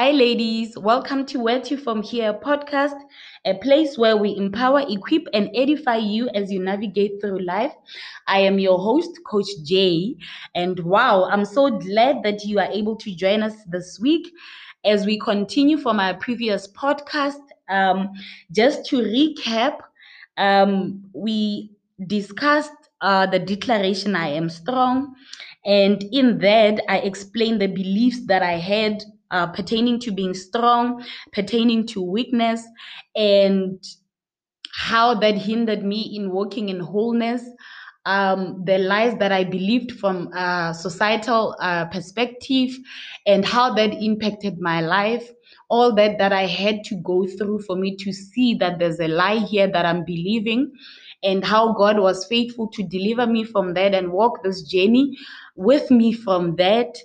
Hi, ladies. Welcome to Where to From Here podcast, a place where we empower, equip, and edify you as you navigate through life. I am your host, Coach Jay. And wow, I'm so glad that you are able to join us this week as we continue from our previous podcast. Um, just to recap, um, we discussed uh, the declaration I am strong. And in that, I explained the beliefs that I had uh, pertaining to being strong, pertaining to weakness, and how that hindered me in walking in wholeness. Um, the lies that I believed from a societal uh, perspective, and how that impacted my life. All that that I had to go through for me to see that there's a lie here that I'm believing, and how God was faithful to deliver me from that and walk this journey with me from that.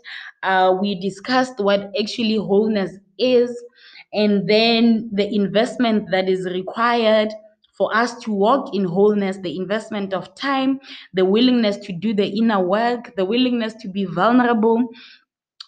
Uh, we discussed what actually wholeness is, and then the investment that is required for us to walk in wholeness, the investment of time, the willingness to do the inner work, the willingness to be vulnerable,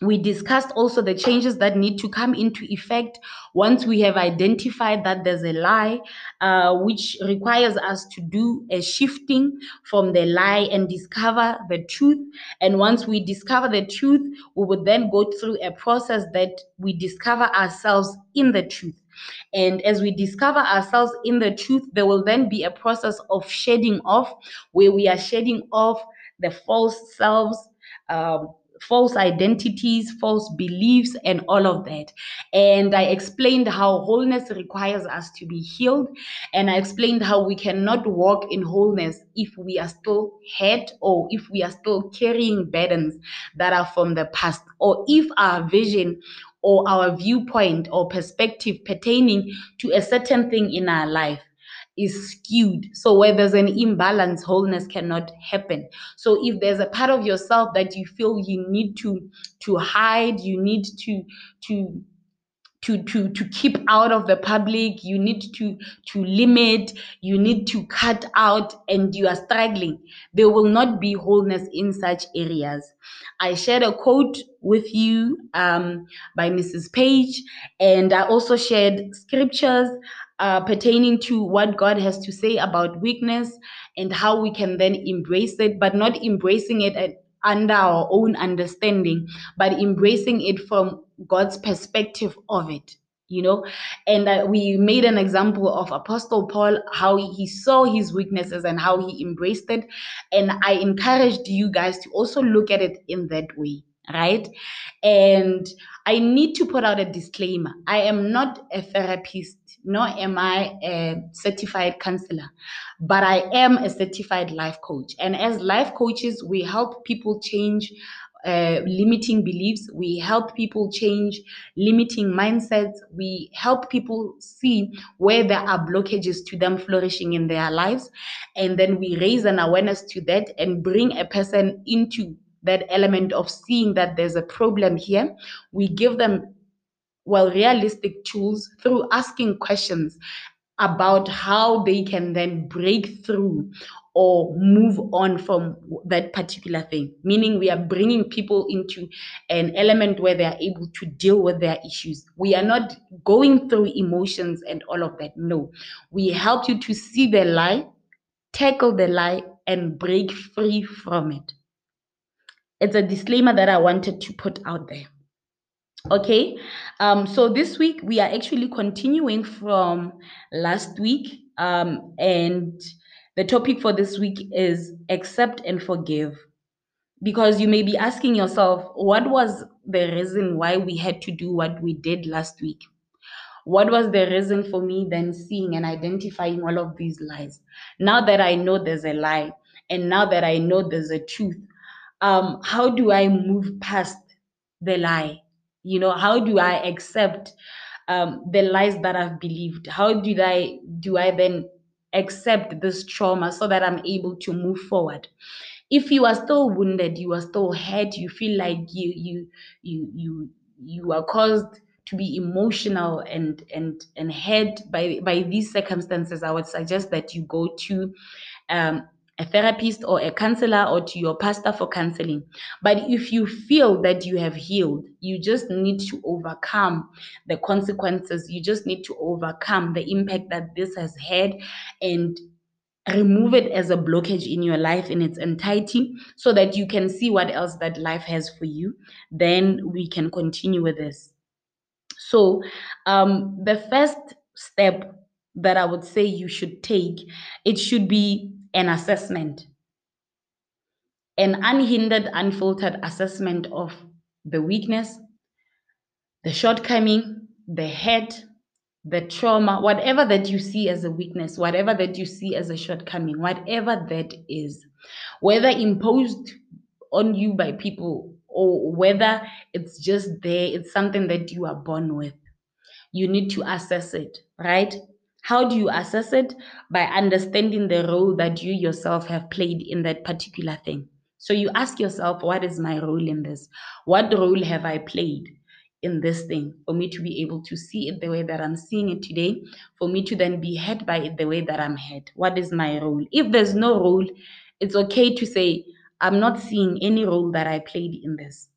we discussed also the changes that need to come into effect once we have identified that there's a lie, uh, which requires us to do a shifting from the lie and discover the truth. And once we discover the truth, we would then go through a process that we discover ourselves in the truth. And as we discover ourselves in the truth, there will then be a process of shedding off, where we are shedding off the false selves. Um, false identities, false beliefs, and all of that. And I explained how wholeness requires us to be healed. And I explained how we cannot walk in wholeness if we are still hurt or if we are still carrying burdens that are from the past or if our vision or our viewpoint or perspective pertaining to a certain thing in our life is skewed. So where there's an imbalance, wholeness cannot happen. So if there's a part of yourself that you feel you need to to hide, you need to to to to to keep out of the public you need to to limit you need to cut out and you are struggling there will not be wholeness in such areas i shared a quote with you um, by mrs page and i also shared scriptures uh, pertaining to what God has to say about weakness and how we can then embrace it, but not embracing it at, under our own understanding, but embracing it from God's perspective of it. You know, and uh, we made an example of Apostle Paul, how he saw his weaknesses and how he embraced it. And I encouraged you guys to also look at it in that way right? And I need to put out a disclaimer I am not a therapist, nor am I a certified counselor, but I am a certified life coach. And as life coaches, we help people change. Uh, limiting beliefs. We help people change limiting mindsets. We help people see where there are blockages to them flourishing in their lives. And then we raise an awareness to that and bring a person into that element of seeing that there's a problem here. We give them, well, realistic tools through asking questions about how they can then break through or move on from that particular thing. Meaning, we are bringing people into an element where they are able to deal with their issues. We are not going through emotions and all of that. No, we help you to see the lie, tackle the lie, and break free from it it's a disclaimer that I wanted to put out there. Okay, um, so this week we are actually continuing from last week, um, and the topic for this week is accept and forgive. Because you may be asking yourself, what was the reason why we had to do what we did last week? What was the reason for me then seeing and identifying all of these lies? Now that I know there's a lie, and now that I know there's a truth, um, how do I move past the lie? You know, how do I accept um, the lies that I've believed? How do I do I then accept this trauma so that I'm able to move forward? If you are still wounded, you are still hurt, you feel like you you you you you are caused to be emotional and and and hurt by by these circumstances, I would suggest that you go to um, a therapist or a counselor or to your pastor for counseling. But if you feel that you have healed, you just need to overcome the consequences. You just need to overcome the impact that this has had and remove it as a blockage in your life in its entirety so that you can see what else that life has for you. Then we can continue with this. So, um, the first step that I would say you should take, it should be an assessment, an unhindered, unfiltered assessment of the weakness, the shortcoming, the hurt, the trauma, whatever that you see as a weakness, whatever that you see as a shortcoming, whatever that is, whether imposed on you by people or whether it's just there, it's something that you are born with. You need to assess it, right? How do you assess it? By understanding the role that you yourself have played in that particular thing. So you ask yourself, what is my role in this? What role have I played in this thing for me to be able to see it the way that I'm seeing it today? For me to then be heard by it the way that I'm heard? What is my role? If there's no role, it's okay to say, I'm not seeing any role that I played in this.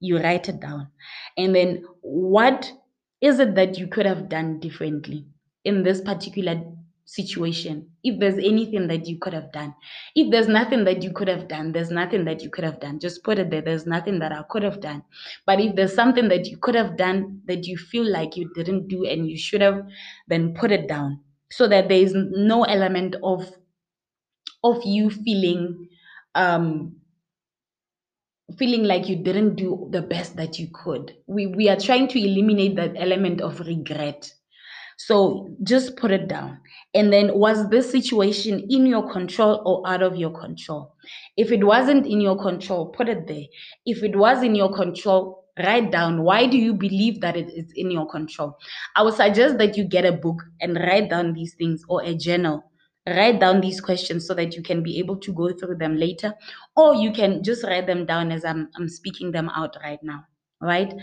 You write it down. And then what is it that you could have done differently in this particular situation? If there's anything that you could have done, if there's nothing that you could have done, there's nothing that you could have done. Just put it there. There's nothing that I could have done. But if there's something that you could have done that you feel like you didn't do and you should have, then put it down so that there is no element of of you feeling um feeling like you didn't do the best that you could. We we are trying to eliminate that element of regret. So just put it down. And then was this situation in your control or out of your control? If it wasn't in your control, put it there. If it was in your control, write down why do you believe that it is in your control? I would suggest that you get a book and write down these things or a journal write down these questions so that you can be able to go through them later or you can just write them down as i'm, I'm speaking them out right now right?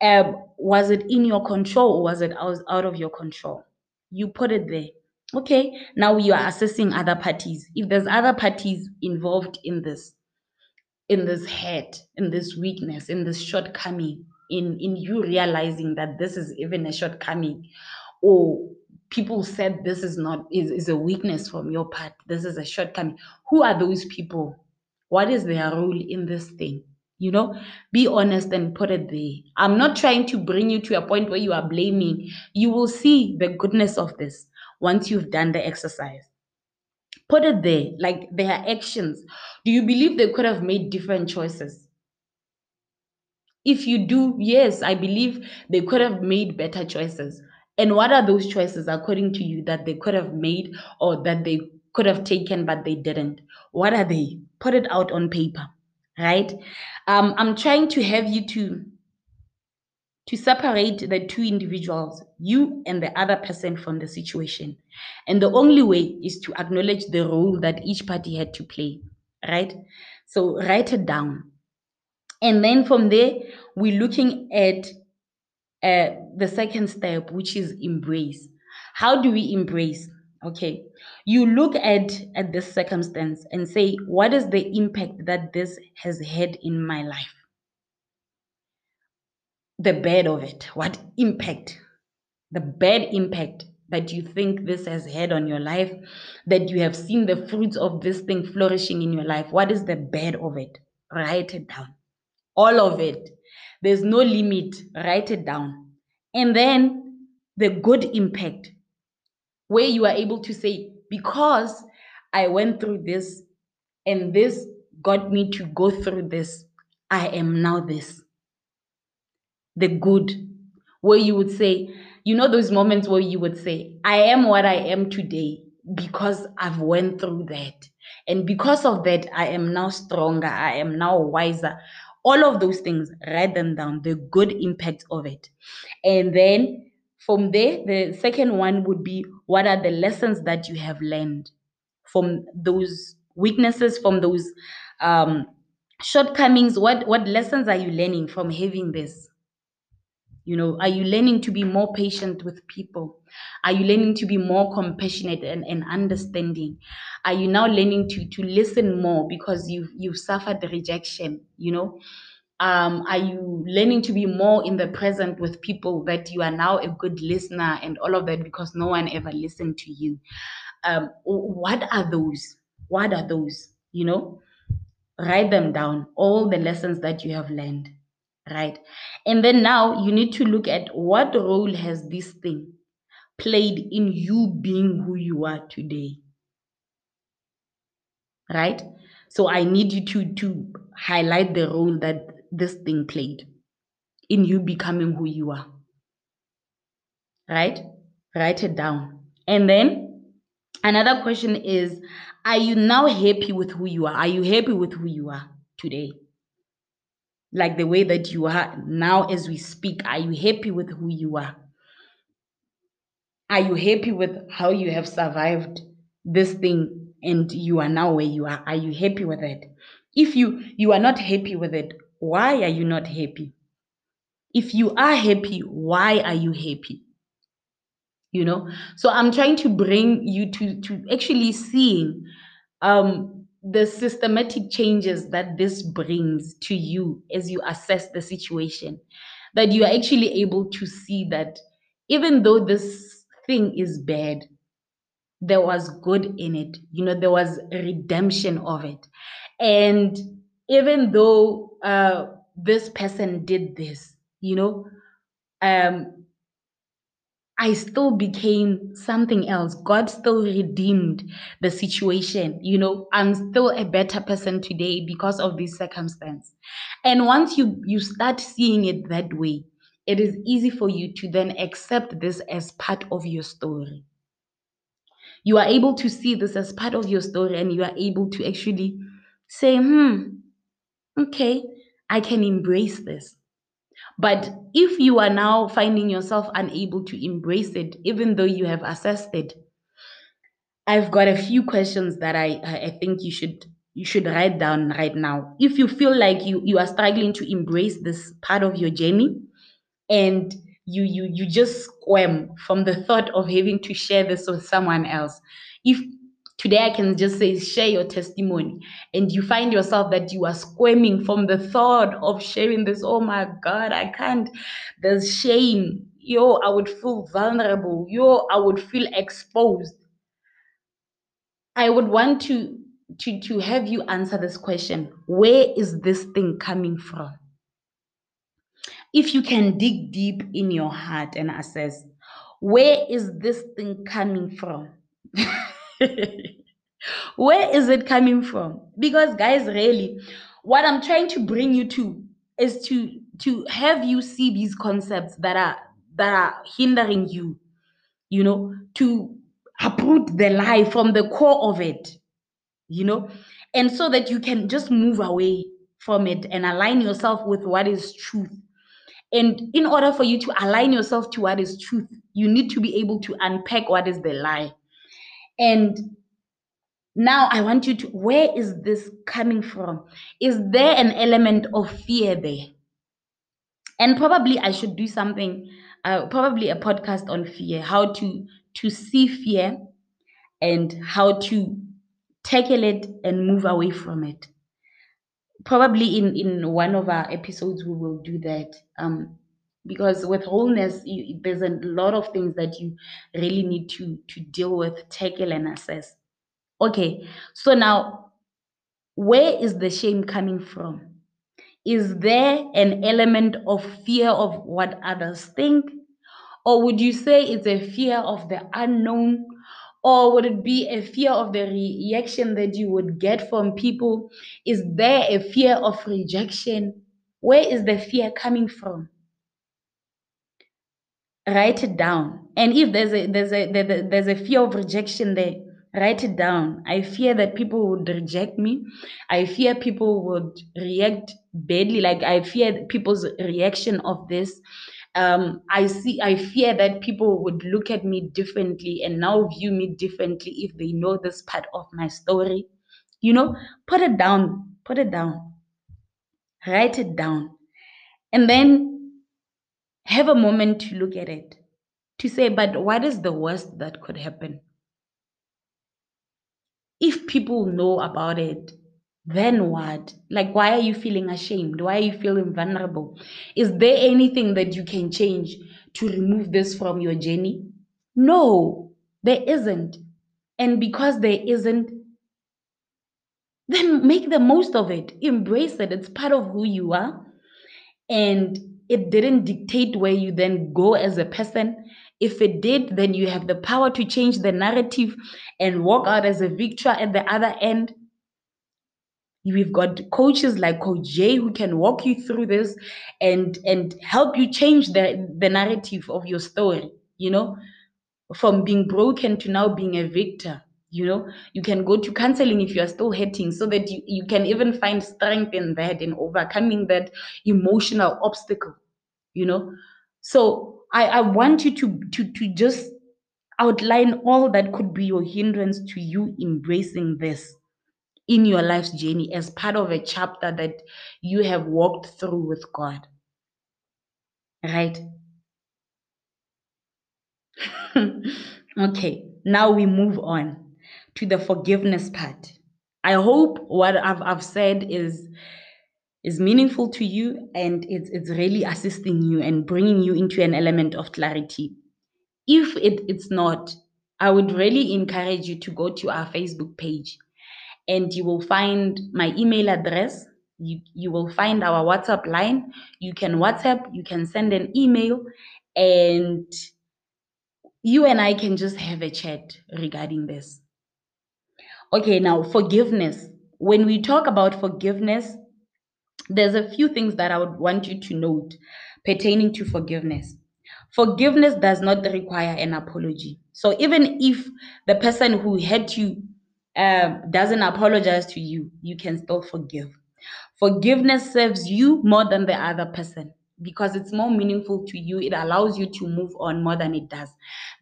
Um, was it in your control or was it out, of your control? You put it there. Okay now you are assessing other parties. If there's other parties involved in this in this head in this weakness in this shortcoming in in you realizing that this is even a shortcoming or people said this is not is, is a weakness from your part this is a shortcoming who are those people? What is their role in this thing you know? Be honest and put it there. I'm not trying to bring you to a point where you are blaming. You will see the goodness of this once you've done the exercise. Put it there like their actions. Do you believe they could have made different choices? If you do yes i believe they could have made better choices. And what are those choices according to you that they could have made or that they could have taken but they didn't? What are they? Put it out on paper, right? Um, I'm trying to have you to to separate the two individuals, you and the other person from the situation. And the only way is to acknowledge the role that each party had to play, right? So write it down. And then from there, we're looking at uh, the second step, which is embrace. How do we embrace? Okay, you look at at this circumstance and say, what is the impact that this has had in my life? The bad of it. What impact? The bad impact that you think this has had on your life, that you have seen the fruits of this thing flourishing in your life. What is the bad of it? Write it down. All of it. There's no limit. Write it down. And then the good impact, where you are able to say, because I went through this and this got me to go through this, I am now this. The good, where you would say, you know, those moments where you would say, I am what I am today because I've went through that. And because of that, I am now stronger. I am now wiser all of those things write them down the good impact of it and then from there the second one would be what are the lessons that you have learned from those weaknesses from those um, shortcomings what what lessons are you learning from having this You know, are you learning to be more patient with people? Are you learning to be more compassionate and, and understanding? Are you now learning to to listen more because you've you've suffered the rejection? You know, um, are you learning to be more in the present with people that you are now a good listener and all of that because no one ever listened to you? Um, what are those? What are those? You know, write them down, all the lessons that you have learned, right? And then now you need to look at what role has this thing played in you being who you are today, right? So I need you to to highlight the role that this thing played in you becoming who you are. Right? Write it down. And then another question is Are you now happy with who you are? Are you happy with who you are today? Like the way that you are now as we speak, are you happy with who you are? Are you happy with how you have survived this thing and you are now where you are? Are you happy with it? If you you are not happy with it, why are you not happy? If you are happy, why are you happy? You know? So I'm trying to bring you to to actually seeing um the systematic changes that this brings to you as you assess the situation that you are actually able to see that even though this thing is bad there was good in it you know there was redemption of it and even though uh, this person did this, you know, um, I still became something else. God still redeemed the situation. You know, I'm still a better person today because of this circumstance. And once you you start seeing it that way, it is easy for you to then accept this as part of your story. You are able to see this as part of your story, and you are able to actually say, hmm, okay, I can embrace this. But if you are now finding yourself unable to embrace it, even though you have assessed it, I've got a few questions that I I think you should you should write down right now. If you feel like you you are struggling to embrace this part of your journey and you you you just squirm from the thought of having to share this with someone else. If today I can just say share your testimony and you find yourself that you are squirming from the thought of sharing this, oh my God, I can't. There's shame. Yo, I would feel vulnerable. Yo, I would feel exposed. I would want to to to have you answer this question. Where is this thing coming from? If you can dig deep in your heart and assess, where is this thing coming from? where is it coming from? Because guys, really, what I'm trying to bring you to is to to have you see these concepts that are that are hindering you, you know, to uproot the lie from the core of it, you know, and so that you can just move away from it and align yourself with what is truth. And in order for you to align yourself to what is truth, you need to be able to unpack what is the lie. And now I want you to, where is this coming from? Is there an element of fear there? And probably I should do something, uh, probably a podcast on fear, how to to see fear and how to tackle it and move away from it. Probably in in one of our episodes we will do that. Um, because with wholeness, you, there's a lot of things that you really need to to deal with, tackle, and assess. Okay, so now where is the shame coming from? Is there an element of fear of what others think? Or would you say it's a fear of the unknown? Or would it be a fear of the reaction that you would get from people? Is there a fear of rejection? Where is the fear coming from? Write it down. And if there's a there's a there's a fear of rejection there, write it down. I fear that people would reject me. I fear people would react badly. Like I fear people's reaction of this. Um, I see. I fear that people would look at me differently and now view me differently if they know this part of my story. You know, put it down. Put it down. Write it down, and then have a moment to look at it, to say, but what is the worst that could happen? If people know about it, then what? Like, why are you feeling ashamed? Why are you feeling vulnerable? Is there anything that you can change to remove this from your journey? No, there isn't. And because there isn't, then make the most of it. Embrace it. It's part of who you are. And it didn't dictate where you then go as a person. If it did, then you have the power to change the narrative and walk out as a victor at the other end. We've got coaches like Coach Jay who can walk you through this and and help you change the, the narrative of your story, you know, from being broken to now being a victor. You know, you can go to counseling if you are still hurting so that you, you can even find strength in that and overcoming that emotional obstacle, you know. So I, I want you to to to just outline all that could be your hindrance to you embracing this in your life's journey as part of a chapter that you have walked through with God. Right? okay, now we move on to the forgiveness part. I hope what I've, I've said is is meaningful to you and it's, it's really assisting you and bringing you into an element of clarity. If it, it's not, I would really encourage you to go to our Facebook page and you will find my email address. You, you will find our WhatsApp line. You can WhatsApp, you can send an email, and you and I can just have a chat regarding this. Okay, now forgiveness. When we talk about forgiveness, there's a few things that I would want you to note pertaining to forgiveness. Forgiveness does not require an apology. So even if the person who hurt you um, doesn't apologize to you, you can still forgive. Forgiveness serves you more than the other person because it's more meaningful to you. It allows you to move on more than it does.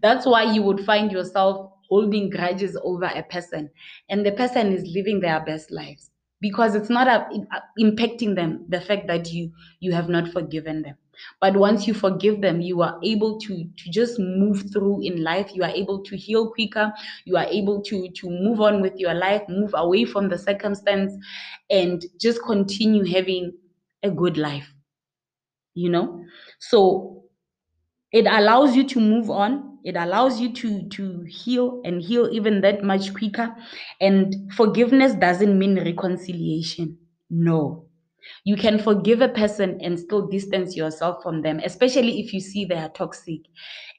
That's why you would find yourself holding grudges over a person and the person is living their best lives because it's not a, impacting them the fact that you you have not forgiven them. But once you forgive them you are able to to just move through in life. You are able to heal quicker. You are able to to move on with your life move away from the circumstance and just continue having a good life you know? So it allows you to move on it allows you to to heal and heal even that much quicker and forgiveness doesn't mean reconciliation no you can forgive a person and still distance yourself from them, especially if you see they are toxic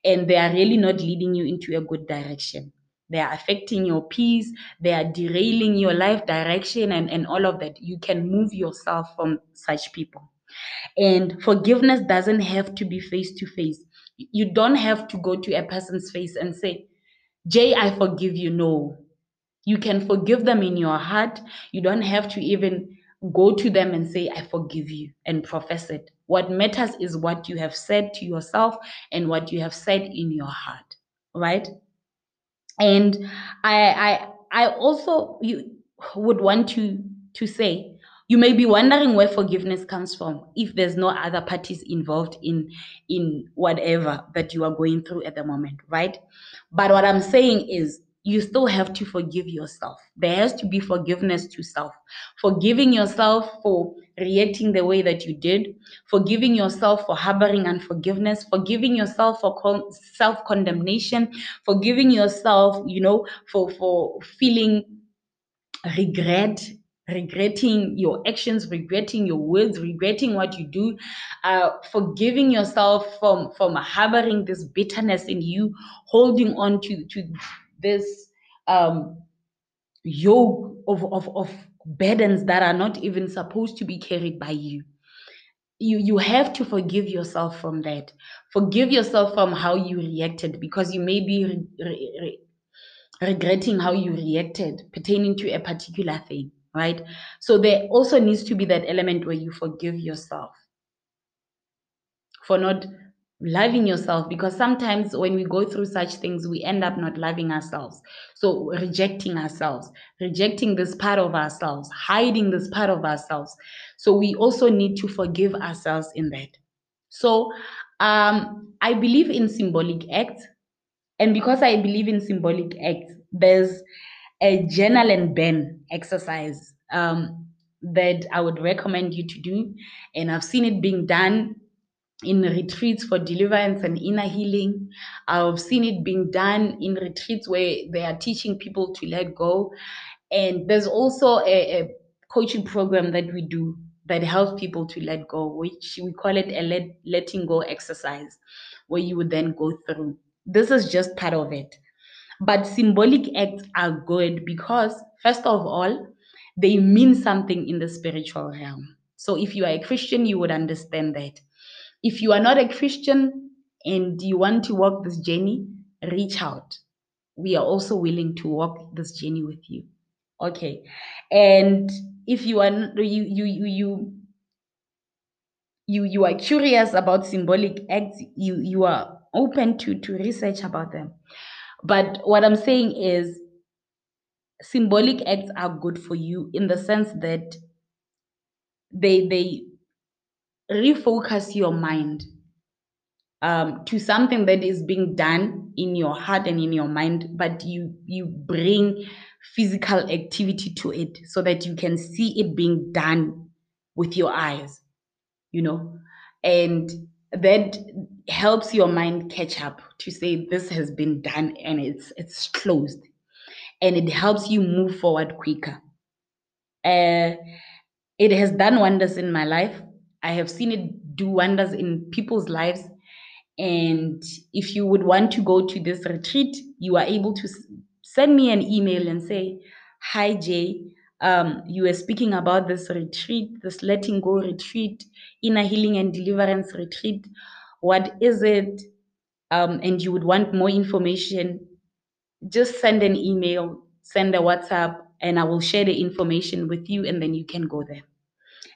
and they are really not leading you into a good direction. They are affecting your peace, they are derailing your life direction, and, and all of that. You can move yourself from such people. And forgiveness doesn't have to be face to face. You don't have to go to a person's face and say, Jay, I forgive you. No. You can forgive them in your heart. You don't have to even go to them and say, I forgive you and profess it. What matters is what you have said to yourself and what you have said in your heart, right? And I I I also you would want to to say you may be wondering where forgiveness comes from if there's no other parties involved in in whatever that you are going through at the moment, right? But what I'm saying is you still have to forgive yourself. There has to be forgiveness to self. Forgiving yourself for reacting the way that you did, forgiving yourself for harboring unforgiveness, forgiving yourself for self condemnation, forgiving yourself, you know, for, for feeling regret regretting your actions regretting your words regretting what you do uh, forgiving yourself from from harboring this bitterness in you holding on to to this um, yoke of, of, of burdens that are not even supposed to be carried by you. You, you have to forgive yourself from that. Forgive yourself from how you reacted because you may be re- re- re- regretting how you reacted pertaining to a particular thing, right? So there also needs to be that element where you forgive yourself for not loving yourself because sometimes when we go through such things we end up not loving ourselves so rejecting ourselves rejecting this part of ourselves hiding this part of ourselves so we also need to forgive ourselves in that so Um, I believe in symbolic acts. And because I believe in symbolic acts, there's a journal and burn exercise um, that I would recommend you to do. And I've seen it being done in retreats for deliverance and inner healing. I've seen it being done in retreats where they are teaching people to let go. And there's also a, a coaching program that we do that helps people to let go, which we call it a let, letting go exercise, where you would then go through. This is just part of it. But symbolic acts are good because, first of all, they mean something in the spiritual realm. So if you are a Christian, you would understand that. If you are not a Christian and you want to walk this journey, reach out. We are also willing to walk this journey with you. Okay. And if you are you you you you you are curious about symbolic acts, you you are open to to research about them. But what I'm saying is symbolic acts are good for you in the sense that they they refocus your mind um, to something that is being done in your heart and in your mind, but you you bring physical activity to it so that you can see it being done with your eyes, you know, and that helps your mind catch up to say this has been done and it's it's closed, and it helps you move forward quicker. Uh, it has done wonders in my life. I have seen it do wonders in people's lives and if you would want to go to this retreat, you are able to send me an email and say, Hi, Jay. Um, you were speaking about this retreat, this letting go retreat, inner healing and deliverance retreat. What is it? Um, and you would want more information, just send an email, send a WhatsApp, and I will share the information with you, and then you can go there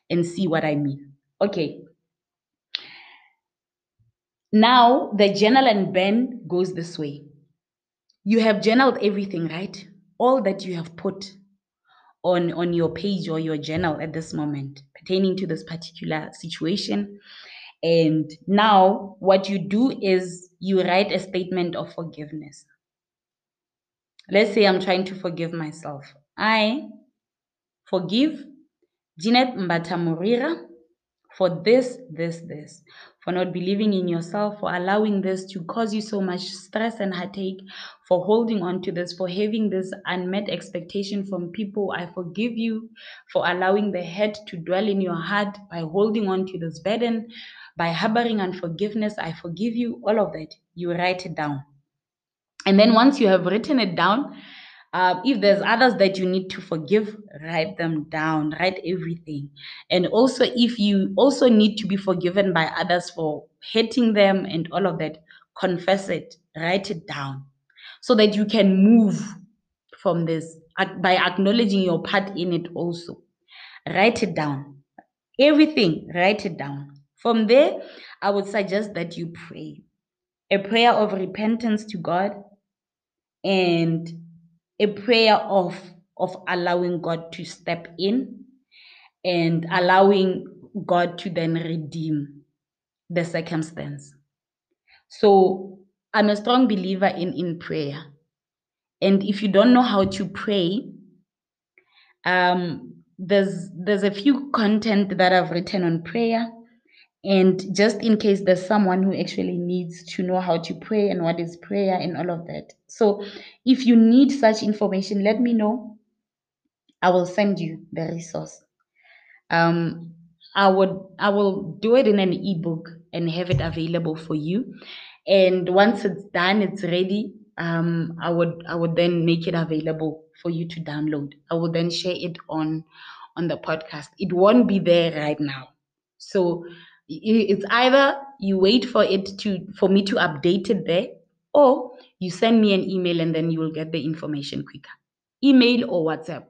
and see what I mean. Okay. Now, the journal and burn goes this way. You have journaled everything, right? All that you have put on, on your page or your journal at this moment pertaining to this particular situation. And now, what you do is you write a statement of forgiveness. Let's say I'm trying to forgive myself. I forgive Jeanette Mbatamurira for this, this, this, for not believing in yourself, for allowing this to cause you so much stress and heartache, for holding on to this, for having this unmet expectation from people. I forgive you for allowing the head to dwell in your heart by holding on to this burden, by harboring unforgiveness. I forgive you. All of that. You write it down. And then once you have written it down, uh, if there's others that you need to forgive, write them down, write everything. And also, if you also need to be forgiven by others for hating them and all of that, confess it, write it down so that you can move from this by acknowledging your part in it also. Write it down. Everything, write it down. From there, I would suggest that you pray a prayer of repentance to God and a prayer of of allowing God to step in and allowing God to then redeem the circumstance. So I'm a strong believer in in prayer. And if you don't know how to pray, um, there's there's a few content that I've written on prayer. And just in case there's someone who actually needs to know how to pray and what is prayer and all of that. So if you need such information, let me know. I will send you the resource. Um, I would I will do it in an ebook and have it available for you. And once it's done, it's ready. Um, I would I would then make it available for you to download. I will then share it on on the podcast. It won't be there right now. So it's either you wait for it to for me to update it there or you send me an email and then you will get the information quicker. Email or whatsapp.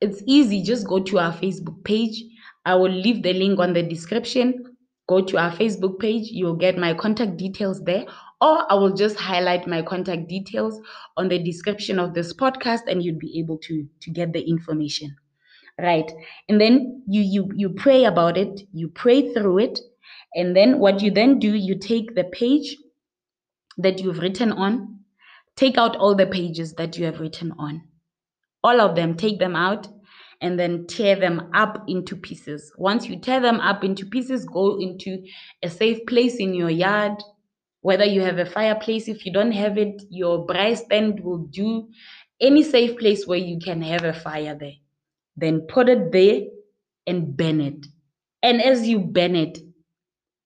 It's easy. Just go to our facebook page. I will leave the link on the description. Go to our facebook page. You'll get my contact details there. Or i will just highlight my contact details on the description of this podcast and you'd be able to to get the information right and then you you you pray about it you pray through it And then what you then do, you take the page that you've written on, take out all the pages that you have written on. All of them, take them out and then tear them up into pieces. Once you tear them up into pieces, go into a safe place in your yard. Whether you have a fireplace, if you don't have it, your braai will do. Any safe place where you can have a fire there. Then put it there and burn it. And as you burn it,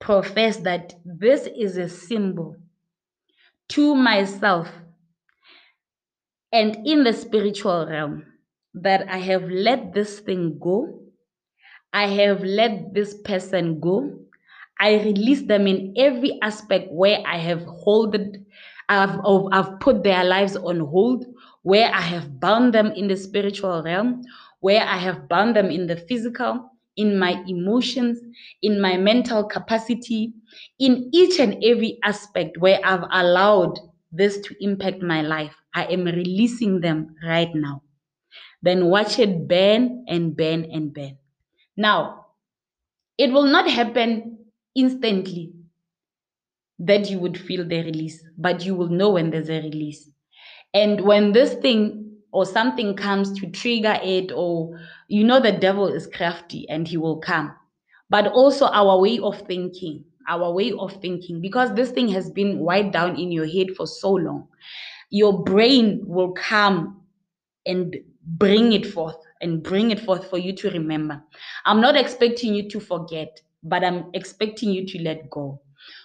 profess that this is a symbol to myself and in the spiritual realm that I have let this thing go. I have let this person go. I release them in every aspect where I have holded, I've, I've put their lives on hold, where I have bound them in the spiritual realm, where I have bound them in the physical, in my emotions, in my mental capacity, in each and every aspect where I've allowed this to impact my life. I am releasing them right now. Then watch it burn and burn and burn. Now, it will not happen instantly that you would feel the release, but you will know when there's a release. And when this thing or something comes to trigger it, or you know, the devil is crafty and he will come. But also our way of thinking, our way of thinking, because this thing has been wiped down in your head for so long, your brain will come and bring it forth and bring it forth for you to remember. I'm not expecting you to forget, but I'm expecting you to let go.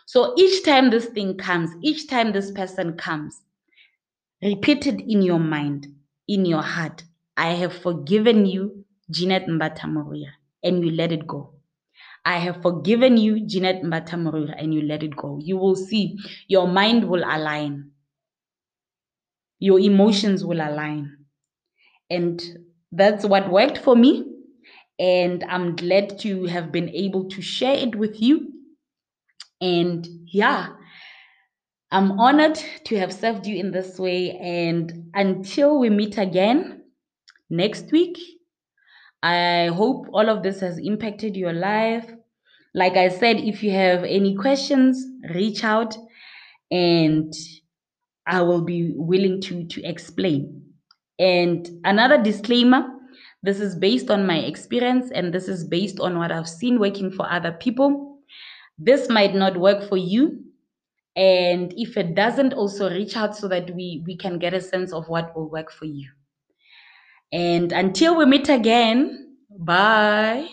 So each time this thing comes, each time this person comes, repeat it in your mind, in your heart. I have forgiven you, Jeanette Mbata and you let it go. I have forgiven you, Jeanette Mbata and you let it go. You will see your mind will align, your emotions will align and that's what worked for me. And I'm glad to have been able to share it with you. And yeah, I'm honored to have served you in this way. And until we meet again next week, I hope all of this has impacted your life. Like I said, if you have any questions, reach out and I will be willing to, to explain. And another disclaimer this is based on my experience and this is based on what I've seen working for other people. This might not work for you. And if it doesn't, also reach out so that we, we can get a sense of what will work for you. And until we meet again, bye.